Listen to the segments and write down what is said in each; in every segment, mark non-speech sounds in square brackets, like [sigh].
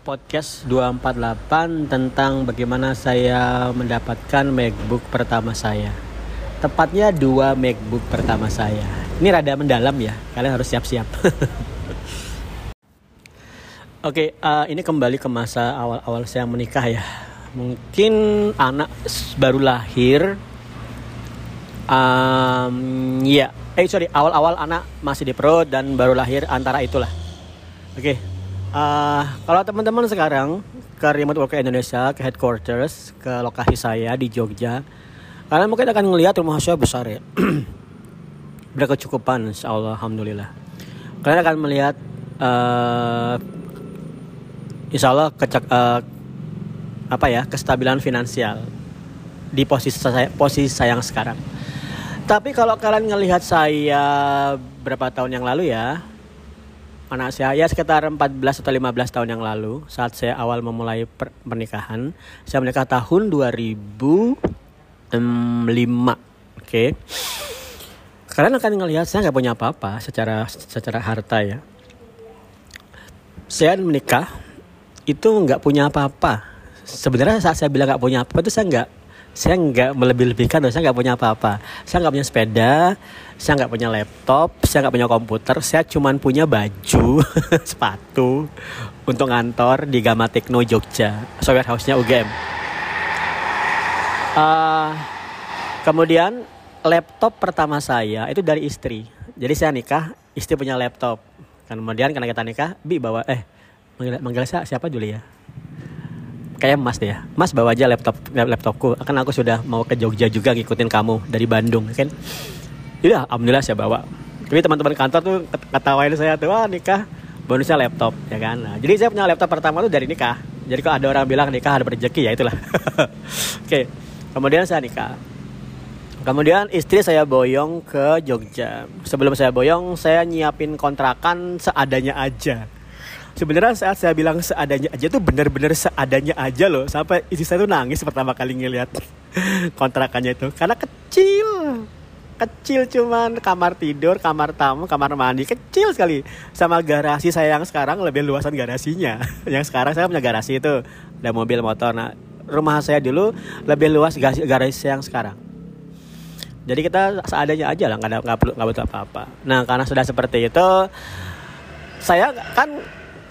podcast 248 tentang bagaimana saya mendapatkan MacBook pertama saya. Tepatnya dua MacBook pertama saya. Ini rada mendalam ya, kalian harus siap-siap. [laughs] Oke, uh, ini kembali ke masa awal-awal saya menikah ya. Mungkin anak baru lahir. Um, ya, eh sorry, awal-awal anak masih di perut dan baru lahir antara itulah. Oke, Uh, kalau teman-teman sekarang ke remote work Indonesia, ke headquarters, ke lokasi saya di Jogja, kalian mungkin akan melihat rumah saya besar ya. [clears throat] Berkecukupan, insya Allah, alhamdulillah. Kalian akan melihat, uh, insya Allah, uh, apa ya, kestabilan finansial di posisi saya, posisi saya sekarang. Tapi kalau kalian ngelihat saya berapa tahun yang lalu ya, anak saya ya sekitar 14 atau 15 tahun yang lalu saat saya awal memulai pernikahan saya menikah tahun 2005 oke okay. kalian akan ngelihat saya nggak punya apa-apa secara secara harta ya saya menikah itu nggak punya apa-apa sebenarnya saat saya bilang nggak punya apa itu saya nggak saya nggak melebih-lebihkan saya nggak punya apa-apa. Saya nggak punya sepeda saya nggak punya laptop saya nggak punya komputer saya cuma punya baju [laughs] sepatu untuk ngantor di Gama Tekno Jogja software house-nya UGM uh, ah, kemudian laptop pertama saya itu dari istri. Jadi saya nikah istri punya laptop. Kemudian karena kita nikah bi bawa eh manggil, manggil saya siapa dulu ya kayak Mas deh ya. Mas bawa aja laptop laptopku. Kan aku sudah mau ke Jogja juga ngikutin kamu dari Bandung kan. Iya, alhamdulillah saya bawa. Tapi teman-teman kantor tuh ketawain saya tuh, wah nikah bonusnya laptop ya kan. Nah, jadi saya punya laptop pertama tuh dari nikah. Jadi kalau ada orang bilang nikah ada rezeki ya itulah. [laughs] Oke. Kemudian saya nikah. Kemudian istri saya boyong ke Jogja. Sebelum saya boyong, saya nyiapin kontrakan seadanya aja sebenarnya saat saya bilang seadanya aja tuh bener-bener seadanya aja loh. Sampai istri saya tuh nangis pertama kali ngeliat [laughs] kontrakannya itu. Karena kecil. Kecil cuman. Kamar tidur, kamar tamu, kamar mandi. Kecil sekali. Sama garasi saya yang sekarang lebih luasan garasinya. [laughs] Yang sekarang saya punya garasi itu. Ada mobil motor. Nah rumah saya dulu lebih luas garasi, garasi yang sekarang. Jadi kita seadanya aja lah. Nggak perlu nggak butuh apa-apa. Nah karena sudah seperti itu saya kan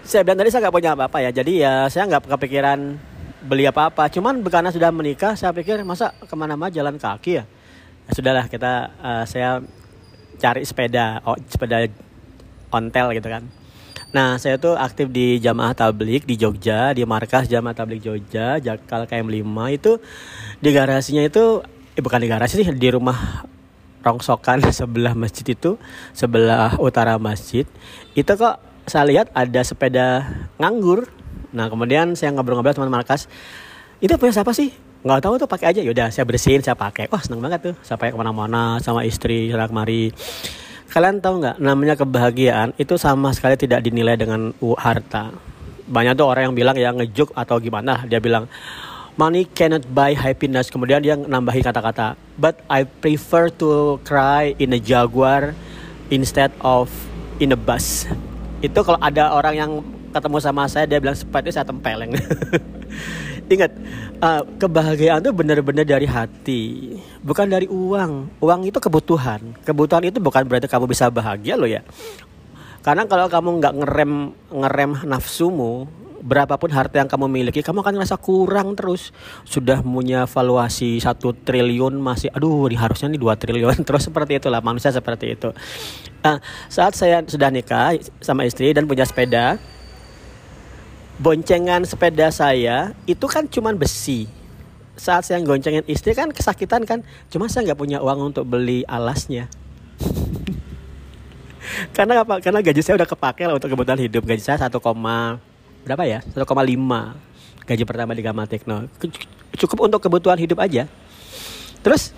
saya bilang tadi saya nggak punya apa-apa ya. Jadi ya saya nggak kepikiran beli apa-apa. Cuman karena sudah menikah saya pikir masa ke mana-mana jalan kaki ya, ya sudahlah kita uh, saya cari sepeda oh, sepeda ontel gitu kan. Nah, saya tuh aktif di Jamaah Tablik di Jogja, di markas Jamaah Tablik Jogja, Jakal KM 5 itu di garasinya itu eh bukan di garasi sih, di rumah rongsokan [laughs] sebelah masjid itu, sebelah utara masjid. Itu kok saya lihat ada sepeda nganggur. Nah kemudian saya ngobrol-ngobrol teman markas, itu punya siapa sih? Nggak tahu tuh pakai aja. Yaudah saya bersihin, saya pakai. Wah seneng banget tuh. Saya pakai ke mana-mana sama istri, sana kemari. Kalian tahu nggak? Namanya kebahagiaan itu sama sekali tidak dinilai dengan harta. Banyak tuh orang yang bilang ya ngejuk atau gimana. Dia bilang money cannot buy happiness. Kemudian dia nambahi kata-kata, but I prefer to cry in a Jaguar instead of in a bus itu kalau ada orang yang ketemu sama saya dia bilang seperti saya tempeleng. [laughs] Ingat uh, kebahagiaan itu benar-benar dari hati bukan dari uang. Uang itu kebutuhan. Kebutuhan itu bukan berarti kamu bisa bahagia loh ya. Karena kalau kamu nggak ngerem ngerem nafsumu berapapun harta yang kamu miliki kamu akan ngerasa kurang terus. Sudah punya valuasi satu triliun masih aduh harusnya nih dua triliun. [laughs] Terus seperti itulah manusia seperti itu. Nah, saat saya sudah nikah sama istri dan punya sepeda boncengan sepeda saya itu kan cuman besi. Saat saya goncengin istri kan kesakitan kan cuma saya nggak punya uang untuk beli alasnya. [laughs] Karena apa? Karena gaji saya udah kepake lah untuk kebutuhan hidup. Gaji saya satu koma berapa ya? 1,5 gaji pertama di Gama Tekno cukup untuk kebutuhan hidup aja. Terus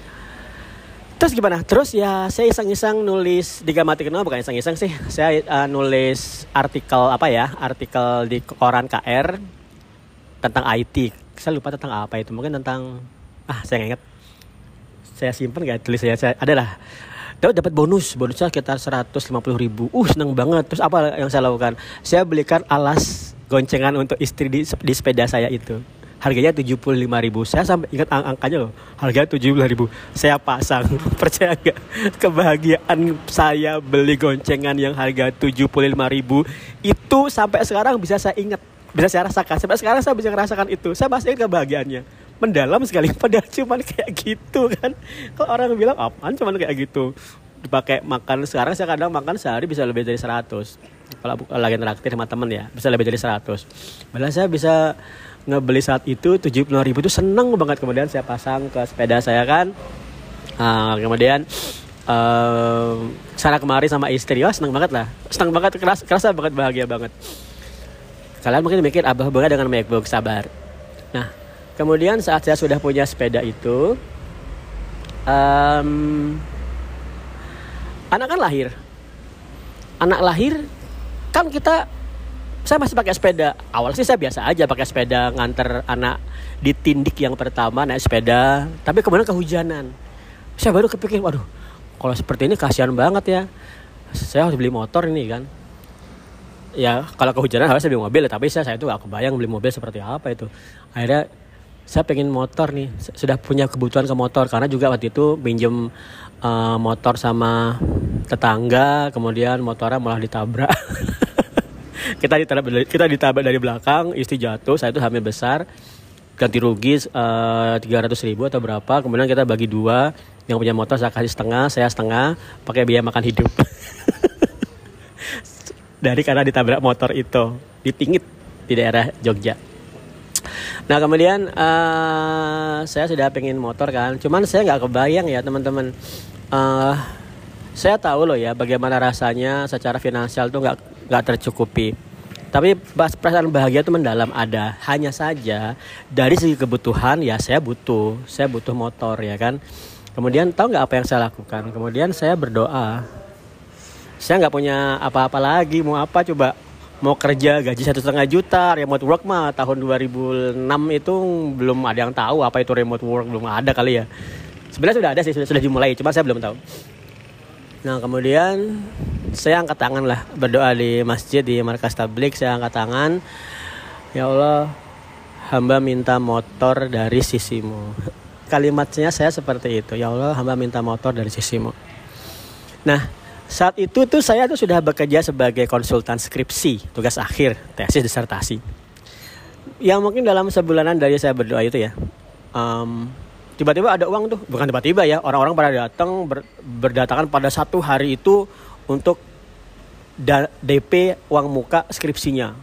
terus gimana? Terus ya saya iseng-iseng nulis di Gama Tekno bukan iseng-iseng sih. Saya uh, nulis artikel apa ya? Artikel di koran KR tentang IT saya lupa tentang apa itu. Mungkin tentang ah saya ingat. Saya simpan gak tulis saya, saya adalah dapat bonus. Bonusnya sekitar 150 ribu. Uh seneng banget. Terus apa yang saya lakukan? Saya belikan alas goncengan untuk istri di, di sepeda saya itu. Harganya 75.000 saya sampai ingat ang angkanya loh. Harga 75.000 saya pasang. [laughs] Percaya nggak? Kebahagiaan saya beli goncengan yang harga 75.000 itu sampai sekarang bisa saya ingat. Bisa saya rasakan. Sampai sekarang saya bisa merasakan itu. Saya masih ingat kebahagiaannya. Mendalam sekali. [laughs] Padahal cuman kayak gitu kan? Kalau orang bilang apaan cuman kayak gitu? Dipakai makan. Sekarang saya kadang makan sehari bisa lebih dari 100 kalau lagi interaktif sama temen ya bisa lebih dari 100 malah saya bisa ngebeli saat itu tujuh puluh ribu itu seneng banget. Kemudian saya pasang ke sepeda saya kan. Uh, kemudian uh, sana kemari sama istri. Wah seneng banget lah. Seneng banget keras kerasa banget bahagia banget. Kalian mungkin mikir abah hubungannya dengan MacBook sabar. Nah kemudian saat saya sudah punya sepeda itu um, anak kan lahir. Anak lahir kan kita saya masih pakai sepeda. Awal sih saya biasa aja pakai sepeda nganter anak di tindik yang pertama naik sepeda. Tapi kemudian kehujanan. Saya baru kepikir, waduh, kalau seperti ini kasihan banget ya. Saya harus beli motor ini kan. Ya kalau kehujanan harus beli mobil, tapi saya saya itu gak kebayang beli mobil seperti apa itu. Akhirnya saya pengen motor nih, sudah punya kebutuhan ke motor karena juga waktu itu pinjem uh, motor sama tetangga, kemudian motornya malah ditabrak. [laughs] kita ditabrak kita ditabrak dari belakang istri jatuh saya itu hamil besar ganti rugi eh, tiga uh, ratus ribu atau berapa. Kemudian kita bagi dua yang punya motor saya kasih setengah saya setengah pakai biaya makan hidup. [laughs] Dari karena ditabrak motor itu di Pingit di daerah Jogja. Nah kemudian uh, saya sudah pengen motor kan cuman saya nggak kebayang ya teman-teman. Uh, saya tahu loh ya bagaimana rasanya secara finansial tuh nggak nggak tercukupi. Tapi perasaan bahagia itu mendalam ada hanya saja dari segi kebutuhan ya saya butuh saya butuh motor ya kan. Kemudian tahu nggak apa yang saya lakukan? Kemudian saya berdoa. Saya nggak punya apa-apa lagi mau apa coba? Mau kerja gaji satu setengah juta remote work mah tahun 2006 itu belum ada yang tahu apa itu remote work belum ada kali ya. Sebenarnya sudah ada sih sudah, sudah dimulai cuma saya belum tahu. Nah kemudian saya angkat tangan lah berdoa di masjid di markas tablik saya angkat tangan. Ya Allah hamba minta motor dari sisimu. Kalimatnya saya seperti itu ya Allah hamba minta motor dari sisimu. Nah saat itu tuh saya tuh sudah bekerja sebagai konsultan skripsi tugas akhir tesis disertasi. Yang mungkin dalam sebulanan dari saya berdoa itu ya um, tiba-tiba ada uang tuh. Bukan tiba-tiba ya orang-orang pada datang ber, berdatangan pada satu hari itu untuk DP uang muka skripsinya.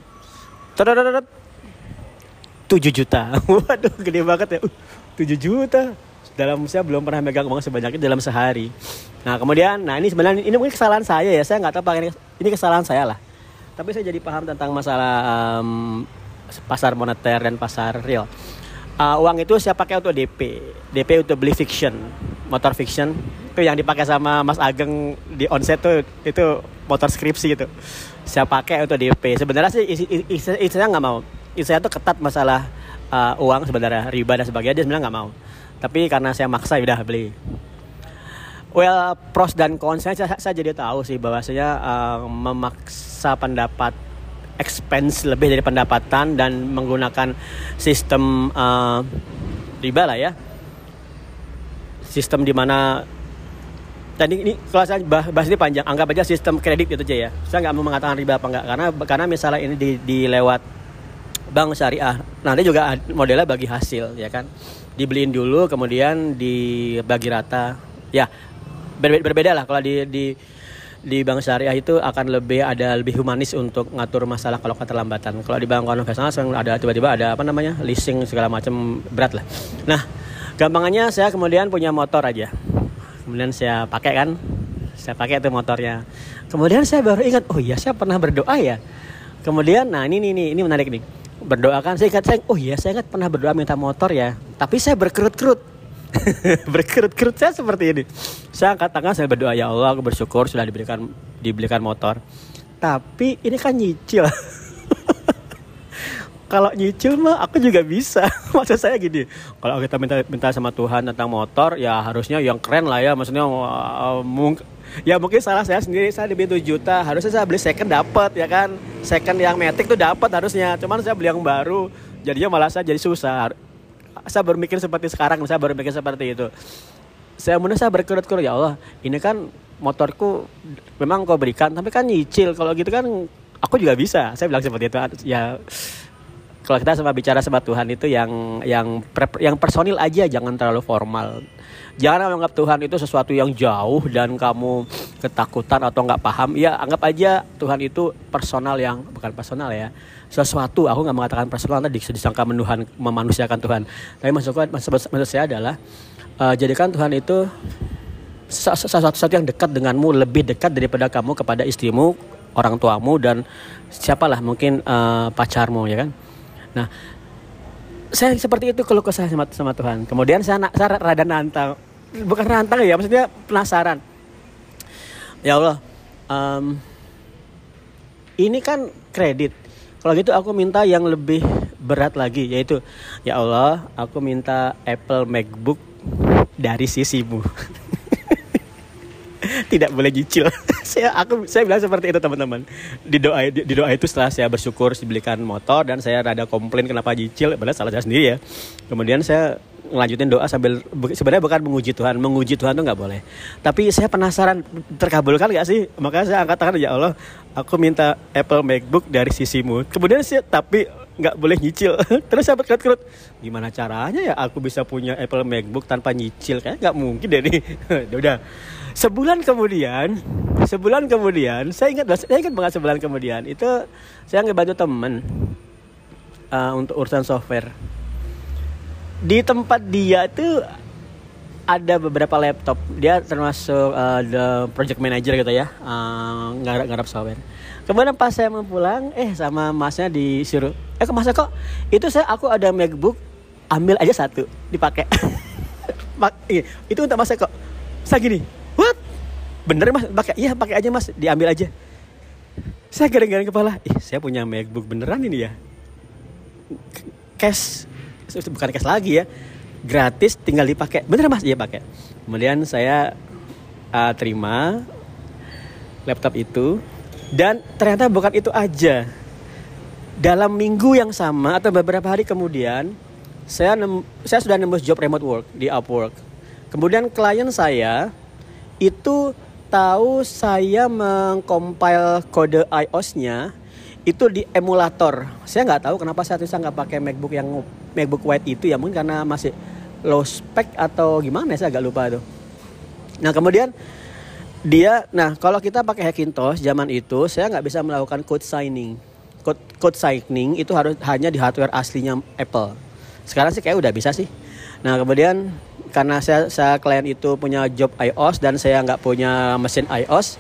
7 juta. [laughs] Waduh, gede banget ya. 7 juta. Dalam saya belum pernah megang uang sebanyak itu dalam sehari. Nah, kemudian nah ini sebenarnya ini mungkin kesalahan saya ya. Saya nggak tahu pak ini, ini kesalahan saya lah. Tapi saya jadi paham tentang masalah um, pasar moneter dan pasar real. Uh, uang itu saya pakai untuk DP. DP untuk beli fiction, motor fiction itu yang dipakai sama Mas Ageng di onset tuh itu motor skripsi itu saya pakai untuk DP sebenarnya sih istri saya nggak mau. Istri saya tuh ketat masalah uh, uang sebenarnya riba dan sebagainya dia sebenarnya nggak mau. Tapi karena saya maksa ya udah beli. Well pros dan cons saya, saya jadi tahu sih bahwasanya uh, memaksa pendapat expense lebih dari pendapatan dan menggunakan sistem uh, riba lah ya. Sistem di mana tadi ini kalau saya bahas, ini panjang anggap aja sistem kredit itu aja ya. Saya nggak mau mengatakan riba apa enggak karena karena misalnya ini di, di lewat bank syariah nanti juga modelnya bagi hasil ya kan. Dibeliin dulu kemudian dibagi rata. Ya berbeda, berbeda lah. Kalau di, di di bank syariah itu akan lebih ada lebih humanis untuk ngatur masalah kalau keterlambatan. Kalau di bank konvensional ada tiba-tiba ada apa namanya leasing segala macam berat lah. Nah, gampangannya saya kemudian punya motor aja kemudian saya pakai kan saya pakai itu motornya. Kemudian saya baru ingat oh iya saya pernah berdoa ya. Kemudian nah ini ini ini menarik nih. Berdoa kan saya ingat saya oh iya saya ingat pernah berdoa minta motor ya. Tapi saya berkerut-kerut. [laughs] Berkerut-kerut saya seperti ini. Saya angkat tangan saya berdoa ya Allah aku bersyukur sudah diberikan dibelikan motor. Tapi ini kan nyicil [laughs] kalau nyicil mah aku juga bisa. [laughs] Maksud saya gini kalau kita minta minta sama Tuhan tentang motor ya harusnya yang keren lah ya. Maksudnya uh, mungkin ya mungkin salah saya sendiri saya dibeli 7 juta harusnya saya beli second dapat ya kan? Second yang metik tuh dapat harusnya cuman saya beli yang baru jadinya malah saya jadi susah. Saya berpikir seperti sekarang saya baru mikir seperti itu. Saya mudah saya berkerut-kerut ya Allah ini kan motorku memang kau berikan tapi kan nyicil. Kalau gitu kan aku juga bisa. Saya bilang seperti itu. Ya kalau kita sama bicara sama Tuhan itu yang yang yang personil aja jangan terlalu formal. Jangan menganggap Tuhan itu sesuatu yang jauh dan kamu ketakutan atau nggak paham. Ya anggap aja Tuhan itu personal yang bukan personal ya sesuatu. Aku nggak mengatakan personal tadi disangka menuhan memanusiakan Tuhan. Tapi maksudku maksud, maksud saya adalah uh, jadikan Tuhan itu sesuatu, yang dekat denganmu lebih dekat daripada kamu kepada istrimu orang tuamu dan siapalah mungkin uh, pacarmu ya kan Nah, saya seperti itu kalau kesah sama, sama Tuhan. Kemudian saya, saya rada nantang, bukan nantang ya, maksudnya penasaran. Ya Allah, um, ini kan kredit. Kalau gitu aku minta yang lebih berat lagi, yaitu ya Allah, aku minta Apple MacBook dari sisimu. [laughs] Tidak boleh nyicil. Saya aku saya bilang seperti itu teman-teman. Di doa di, di doa itu setelah saya bersyukur dibelikan motor dan saya rada komplain kenapa cicil padahal salah saya sendiri ya. Kemudian saya ngelanjutin doa sambil sebenarnya bukan menguji Tuhan. Menguji Tuhan tuh nggak boleh. Tapi saya penasaran terkabulkan gak sih? Makanya saya angkat tangan ya Allah aku minta Apple MacBook dari sisimu. Kemudian sih tapi nggak boleh nyicil. [laughs] Terus saya berkerut-kerut gimana caranya ya aku bisa punya Apple MacBook tanpa nyicil? Kayak nggak mungkin deh nih. [laughs] Ya udah sebulan kemudian sebulan kemudian saya ingat saya ingat banget sebulan kemudian itu saya ngebantu temen uh, untuk urusan software. Di tempat dia itu ada beberapa laptop. Dia termasuk uh, the project manager gitu ya uh, ngarap ngarap software. Kemudian pas saya mau pulang eh sama masnya disuruh eh ke masa kok? Itu saya aku ada MacBook ambil aja satu dipakai. [laughs] Iya, itu untuk masa kok. Saya gini bener mas? Pakai iya pakai aja mas. Diambil aja. Saya gara-gara kepala. Ih saya punya MacBook beneran ini ya? Cash. Bukan cash lagi ya. Gratis tinggal dipakai. Bener mas? Iya pakai. Kemudian saya uh, terima laptop itu. Dan ternyata bukan itu aja. Dalam minggu yang sama atau beberapa hari kemudian saya saya sudah nembus job remote work di Upwork. Kemudian klien saya itu tahu saya mengcompile kode iOS-nya itu di emulator. Saya nggak tahu kenapa saya bisa nggak pakai MacBook yang MacBook White itu ya mungkin karena masih low spec atau gimana ya saya agak lupa tuh. Nah kemudian dia, nah kalau kita pakai Hackintosh zaman itu saya nggak bisa melakukan code signing. Code, code signing itu harus hanya di hardware aslinya Apple. Sekarang sih kayak udah bisa sih. Nah kemudian karena saya, saya klien itu punya job iOS dan saya nggak punya mesin iOS,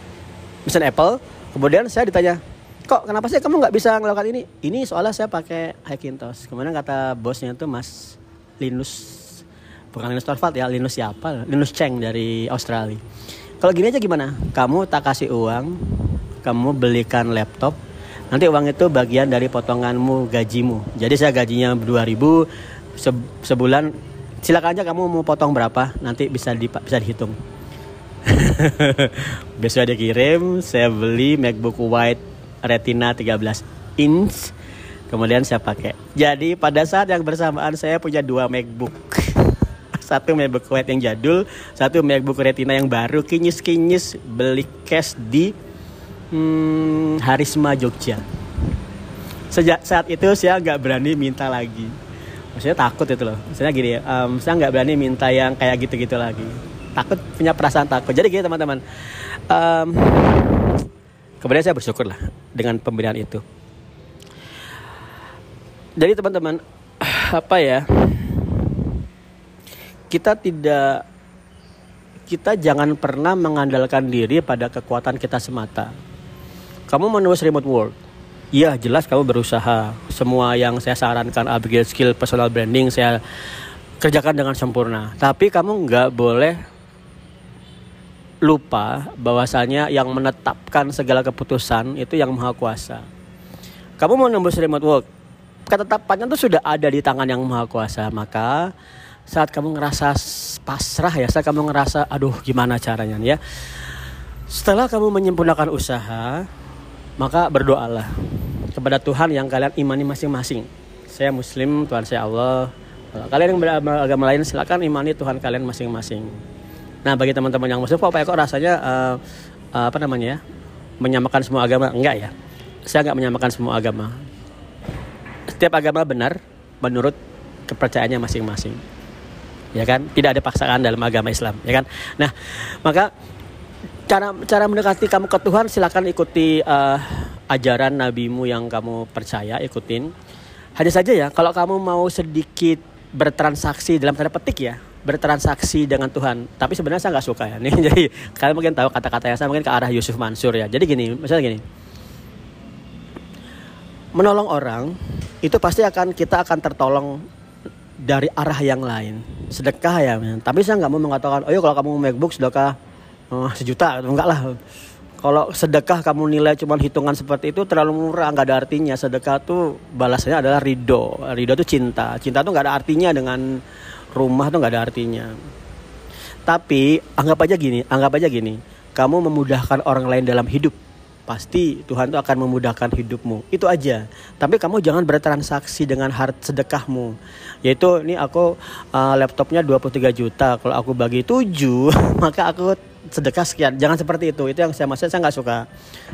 mesin Apple. Kemudian saya ditanya, kok kenapa sih kamu nggak bisa melakukan ini? Ini soalnya saya pakai Hackintosh. Kemudian kata bosnya itu Mas Linus, bukan Linus Torvald ya, Linus siapa? Linus Cheng dari Australia. Kalau gini aja gimana? Kamu tak kasih uang, kamu belikan laptop, nanti uang itu bagian dari potonganmu gajimu. Jadi saya gajinya 2000 sebulan silakan aja kamu mau potong berapa? Nanti bisa di, bisa dihitung. [laughs] Besok ada kirim saya beli MacBook White Retina 13 inch. Kemudian saya pakai. Jadi pada saat yang bersamaan saya punya dua MacBook. [laughs] Satu MacBook White yang jadul satu MacBook Retina yang baru. Kinyis-kinyis beli cash di hmm, Harisma Jogja. Sejak saat itu saya nggak berani minta lagi maksudnya takut itu loh. Maksudnya gini um, saya nggak berani minta yang kayak gitu-gitu lagi. Takut punya perasaan takut. Jadi gini teman-teman. Um, kemudian saya bersyukur lah dengan pemberian itu. Jadi teman-teman [sighs] apa ya? Kita tidak kita jangan pernah mengandalkan diri pada kekuatan kita semata. Kamu menulis remote work Iya jelas kamu berusaha. Semua yang saya sarankan upgrade skill personal branding Saya kerjakan dengan sempurna. Tapi kamu nggak boleh lupa bahwasanya yang menetapkan segala keputusan itu yang maha kuasa. Kamu mau nembus remote work, ketetapannya itu sudah ada di tangan yang maha kuasa. Maka saat kamu ngerasa pasrah ya saat kamu ngerasa aduh gimana caranya ya? Setelah kamu menyempurnakan usaha maka berdoalah kepada Tuhan yang kalian imani masing-masing. Saya muslim Tuhan saya Allah. Kalian yang beragama lain silakan imani Tuhan kalian masing-masing. Nah bagi teman-teman yang muslim kok Pak Eko rasanya uh, uh, apa namanya ya menyamakan semua agama? Enggak ya? Saya nggak menyamakan semua agama. Setiap agama benar menurut kepercayaannya masing-masing. Ya kan? Tidak ada paksaan dalam agama Islam ya kan? Nah maka cara cara mendekati kamu ke Tuhan silakan ikuti uh, ajaran nabimu yang kamu percaya ikutin. Hanya saja ya kalau kamu mau sedikit bertransaksi dalam tanda petik ya bertransaksi dengan Tuhan. Tapi sebenarnya saya nggak suka ya. [laughs] Nih jadi kalian mungkin tahu kata-kata yang saya mungkin ke arah Yusuf Mansur ya. Jadi gini misalnya gini. Menolong orang itu pasti akan kita akan tertolong dari arah yang lain. Sedekah ya tapi saya nggak mau mengatakan oh kalau kamu mau MacBook sedekah oh, sejuta. Enggak lah kalau sedekah kamu nilai cuma hitungan seperti itu terlalu murah nggak ada artinya sedekah tuh balasannya adalah ridho ridho tuh cinta cinta tuh nggak ada artinya dengan rumah tuh nggak ada artinya tapi anggap aja gini anggap aja gini kamu memudahkan orang lain dalam hidup pasti Tuhan tuh akan memudahkan hidupmu. Itu aja. Tapi kamu jangan bertransaksi dengan hard sedekahmu. Yaitu ini aku uh, laptopnya 23 juta. Kalau aku bagi 7, [laughs] maka aku sedekah sekian. Jangan seperti itu. Itu yang saya maksud saya nggak suka.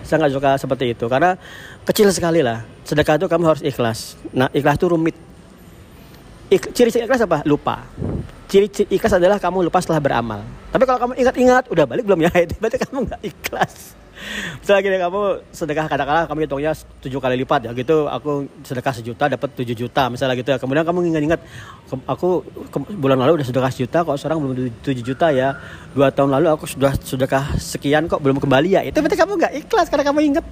Saya nggak suka seperti itu karena kecil sekali lah. Sedekah itu kamu harus ikhlas. Nah, ikhlas itu rumit. Ciri-ciri ikhlas apa? Lupa. Ciri-ciri ikhlas adalah kamu lupa setelah beramal. Tapi kalau kamu ingat-ingat, udah balik belum ya? [laughs] Itu berarti kamu nggak ikhlas misalnya gini kamu sedekah katakanlah kamu hitungnya tujuh kali lipat ya gitu. Aku sedekah sejuta dapat tujuh juta misalnya gitu ya. Kemudian kamu ingat-ingat aku ke, bulan lalu udah sedekah sejuta kok sekarang belum tujuh juta ya. Dua tahun lalu aku sudah sedekah sekian kok belum kembali ya. Itu berarti kamu nggak ikhlas karena kamu ingat.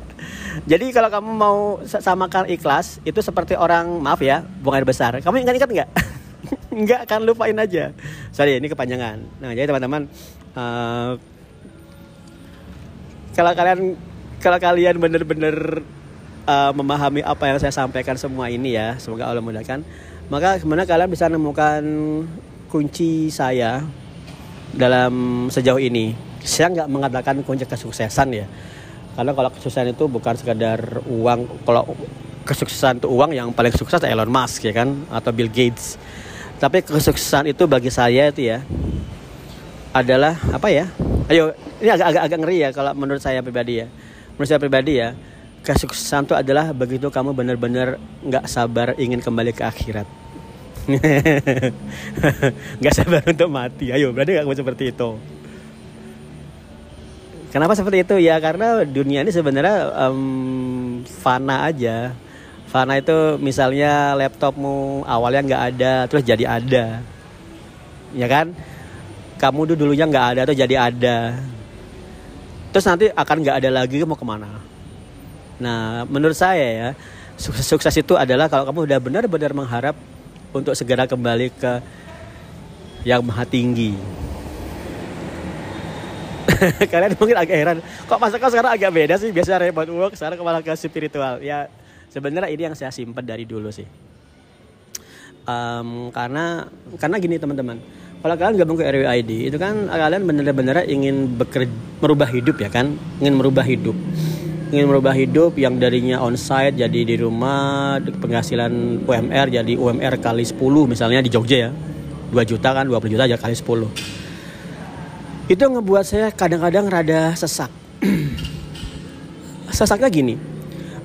Jadi kalau kamu mau samakan ikhlas itu seperti orang maaf ya buang air besar. Kamu ingat-ingat nggak? [laughs] Nggak akan lupain aja. Sorry ini kepanjangan. Nah jadi teman-teman uh, kalau kalian kalau kalian benar-benar uh, memahami apa yang saya sampaikan semua ini ya semoga Allah mudahkan maka sebenarnya kalian bisa menemukan kunci saya dalam sejauh ini? Saya nggak mengatakan kunci kesuksesan ya. Karena kalau kesuksesan itu bukan sekadar uang kalau kesuksesan itu uang yang paling sukses Elon Musk ya kan? Atau Bill Gates. Tapi kesuksesan itu bagi saya itu ya adalah apa ya ayo ini agak-agak agak ngeri ya kalau menurut saya pribadi ya. Menurut saya pribadi ya kesuksesan itu adalah begitu kamu benar-benar nggak sabar ingin kembali ke akhirat. [laughs] Nggak sabar untuk mati. Ayo berarti nggak seperti itu. Kenapa seperti itu? Ya karena dunia ini sebenarnya um, fana aja. Fana itu misalnya laptopmu awalnya nggak ada terus jadi ada. Ya kan kamu dulu dulunya nggak ada tuh jadi ada. Terus nanti akan nggak ada lagi mau ke mana? Nah menurut saya ya sukses sukses itu adalah kalau kamu udah benar-benar mengharap untuk segera kembali ke yang maha tinggi. [laughs] Kalian mungkin agak heran kok masa kau sekarang agak beda sih? Biasa repot work sekarang kepala ke spiritual. Ya sebenarnya ini yang saya simpan dari dulu sih. Um, karena karena gini teman-teman kalau kalian gabung ke RWID itu kan kalian benar-benar ingin bekerja merubah hidup ya kan? Ingin merubah hidup. Ingin merubah hidup yang darinya onsite jadi di rumah penghasilan UMR jadi UMR kali 10 misalnya di Jogja ya. 2 juta kan 20 juta aja kali 10 itu ngebuat saya kadang-kadang rada sesak. [clears throat] Sesaknya gini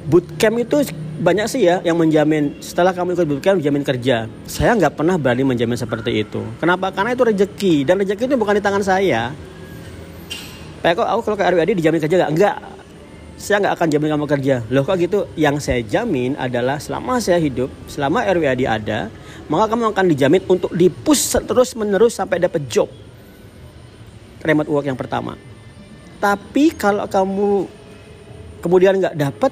bootcamp itu banyak sih ya yang menjamin setelah kamu ikut bootcamp menjamin kerja. Saya nggak pernah berani menjamin seperti itu. Kenapa? Karena itu rezeki dan rezeki itu bukan di tangan saya. Pak kok aku kalau ke RWAD dijamin kerja nggak? Enggak. Saya nggak akan jamin kamu kerja. Loh kok gitu? Yang saya jamin adalah selama saya hidup, selama RWAD ada, maka kamu akan dijamin untuk dipus terus menerus sampai dapat job. Remote work yang pertama. Tapi kalau kamu kemudian nggak dapat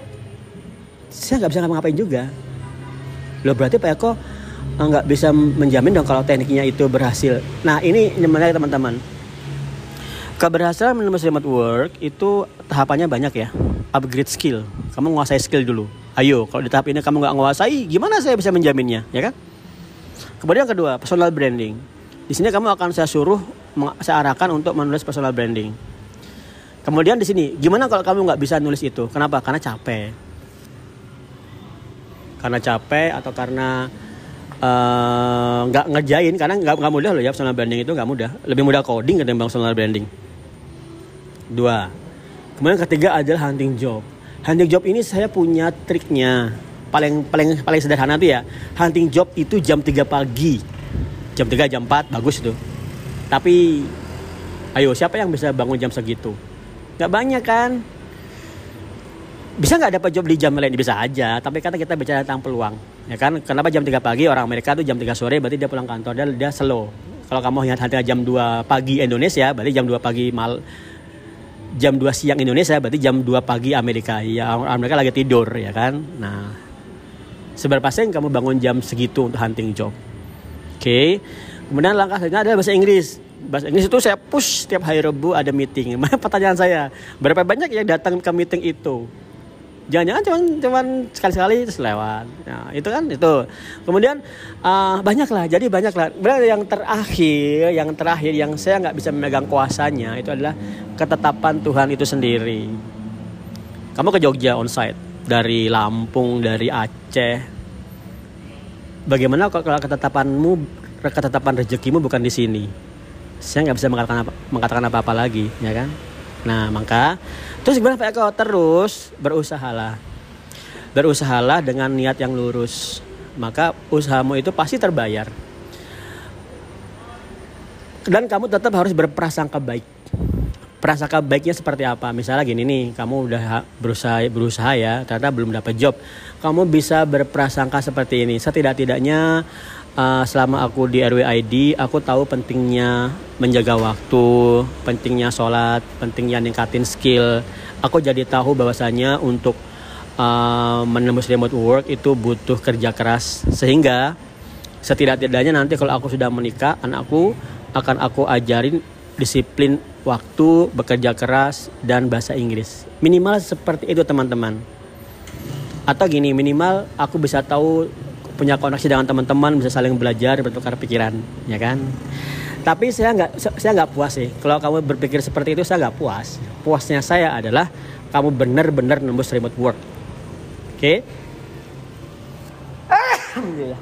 saya nggak bisa ngapa-ngapain juga loh berarti Pak Eko eh, nggak bisa menjamin dong kalau tekniknya itu berhasil nah ini menarik teman-teman keberhasilan menemukan remote work itu tahapannya banyak ya upgrade skill kamu menguasai skill dulu Ayo, kalau di tahap ini kamu nggak menguasai, gimana saya bisa menjaminnya, ya kan? Kemudian yang kedua, personal branding. Di sini kamu akan saya suruh, saya arahkan untuk menulis personal branding. Kemudian di sini, gimana kalau kamu nggak bisa nulis itu? Kenapa? Karena capek. Karena capek atau karena eh, nggak uh, ngerjain karena nggak nggak mudah loh ya personal branding itu nggak mudah. Lebih mudah coding ketimbang personal branding. Dua. Kemudian ketiga adalah hunting job. Hunting job ini saya punya triknya. Paling paling paling sederhana tuh ya. Hunting job itu jam 3 pagi. Jam 3 jam 4 bagus tuh. Tapi ayo siapa yang bisa bangun jam segitu? Nggak banyak kan bisa nggak dapat job di jam lain? Bisa aja tapi karena kita bicara tentang peluang ya kan? Kenapa jam 3 pagi orang Amerika tuh jam 3 sore berarti dia pulang kantor dia dia slow. Kalau kamu ingat hati jam 2 pagi Indonesia berarti jam 2 pagi mal jam 2 siang Indonesia berarti jam 2 pagi Amerika. Ya Amerika lagi tidur ya kan? Nah seberapa sering kamu bangun jam segitu untuk hunting job? Oke. Okay. kemudian langkah selanjutnya adalah bahasa Inggris. Bahasa Inggris itu saya push setiap hari Rabu ada meeting. [laughs] Pertanyaan saya berapa banyak yang datang ke meeting itu jangan-jangan cuman cuman sekali-sekali terus lewat. Nah itu kan itu. Kemudian uh, banyak lah jadi banyak lah berarti yang terakhir yang terakhir yang saya nggak bisa memegang kuasanya itu adalah ketetapan Tuhan itu sendiri. Kamu ke Jogja onsite dari Lampung dari Aceh. Bagaimana kalau ketetapanmu ketetapan rezekimu bukan di sini? Saya nggak bisa mengatakan apa, mengatakan apa-apa lagi ya kan nah maka Terus gimana Pak Eko? Terus berusahalah. Berusahalah dengan niat yang lurus. Maka usahamu itu pasti terbayar. Dan kamu tetap harus berprasangka baik. Prasangka baiknya seperti apa? Misalnya gini nih, kamu udah berusaha berusaha ya, ternyata belum dapat job. Kamu bisa berprasangka seperti ini. Setidak-tidaknya uh, selama aku di RWID aku tahu pentingnya menjaga waktu pentingnya sholat pentingnya ningkatin skill. Aku jadi tahu bahwasanya untuk uh, menembus remote work itu butuh kerja keras. Sehingga setidak-tidaknya nanti kalau aku sudah menikah anakku akan aku ajarin disiplin waktu bekerja keras dan bahasa Inggris. Minimal seperti itu teman-teman. Atau gini minimal aku bisa tahu punya koneksi dengan teman-teman bisa saling belajar bertukar pikiran ya kan? Tapi saya nggak saya nggak puas sih. Kalau kamu berpikir seperti itu saya nggak puas. Puasnya saya adalah kamu benar-benar nembus remote work. Oke? Okay? Alhamdulillah.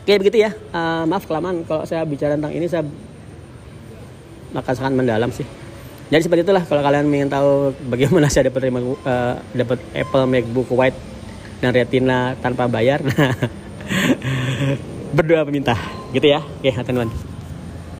Oke begitu ya. Uh, maaf kelamaan kalau saya bicara tentang ini saya akan sangat mendalam sih. Jadi seperti itulah kalau kalian ingin tahu bagaimana saya dapat uh, dapat Apple MacBook White dan Retina tanpa bayar. [laughs] Berdoa peminta, gitu ya. Oke, teman-teman.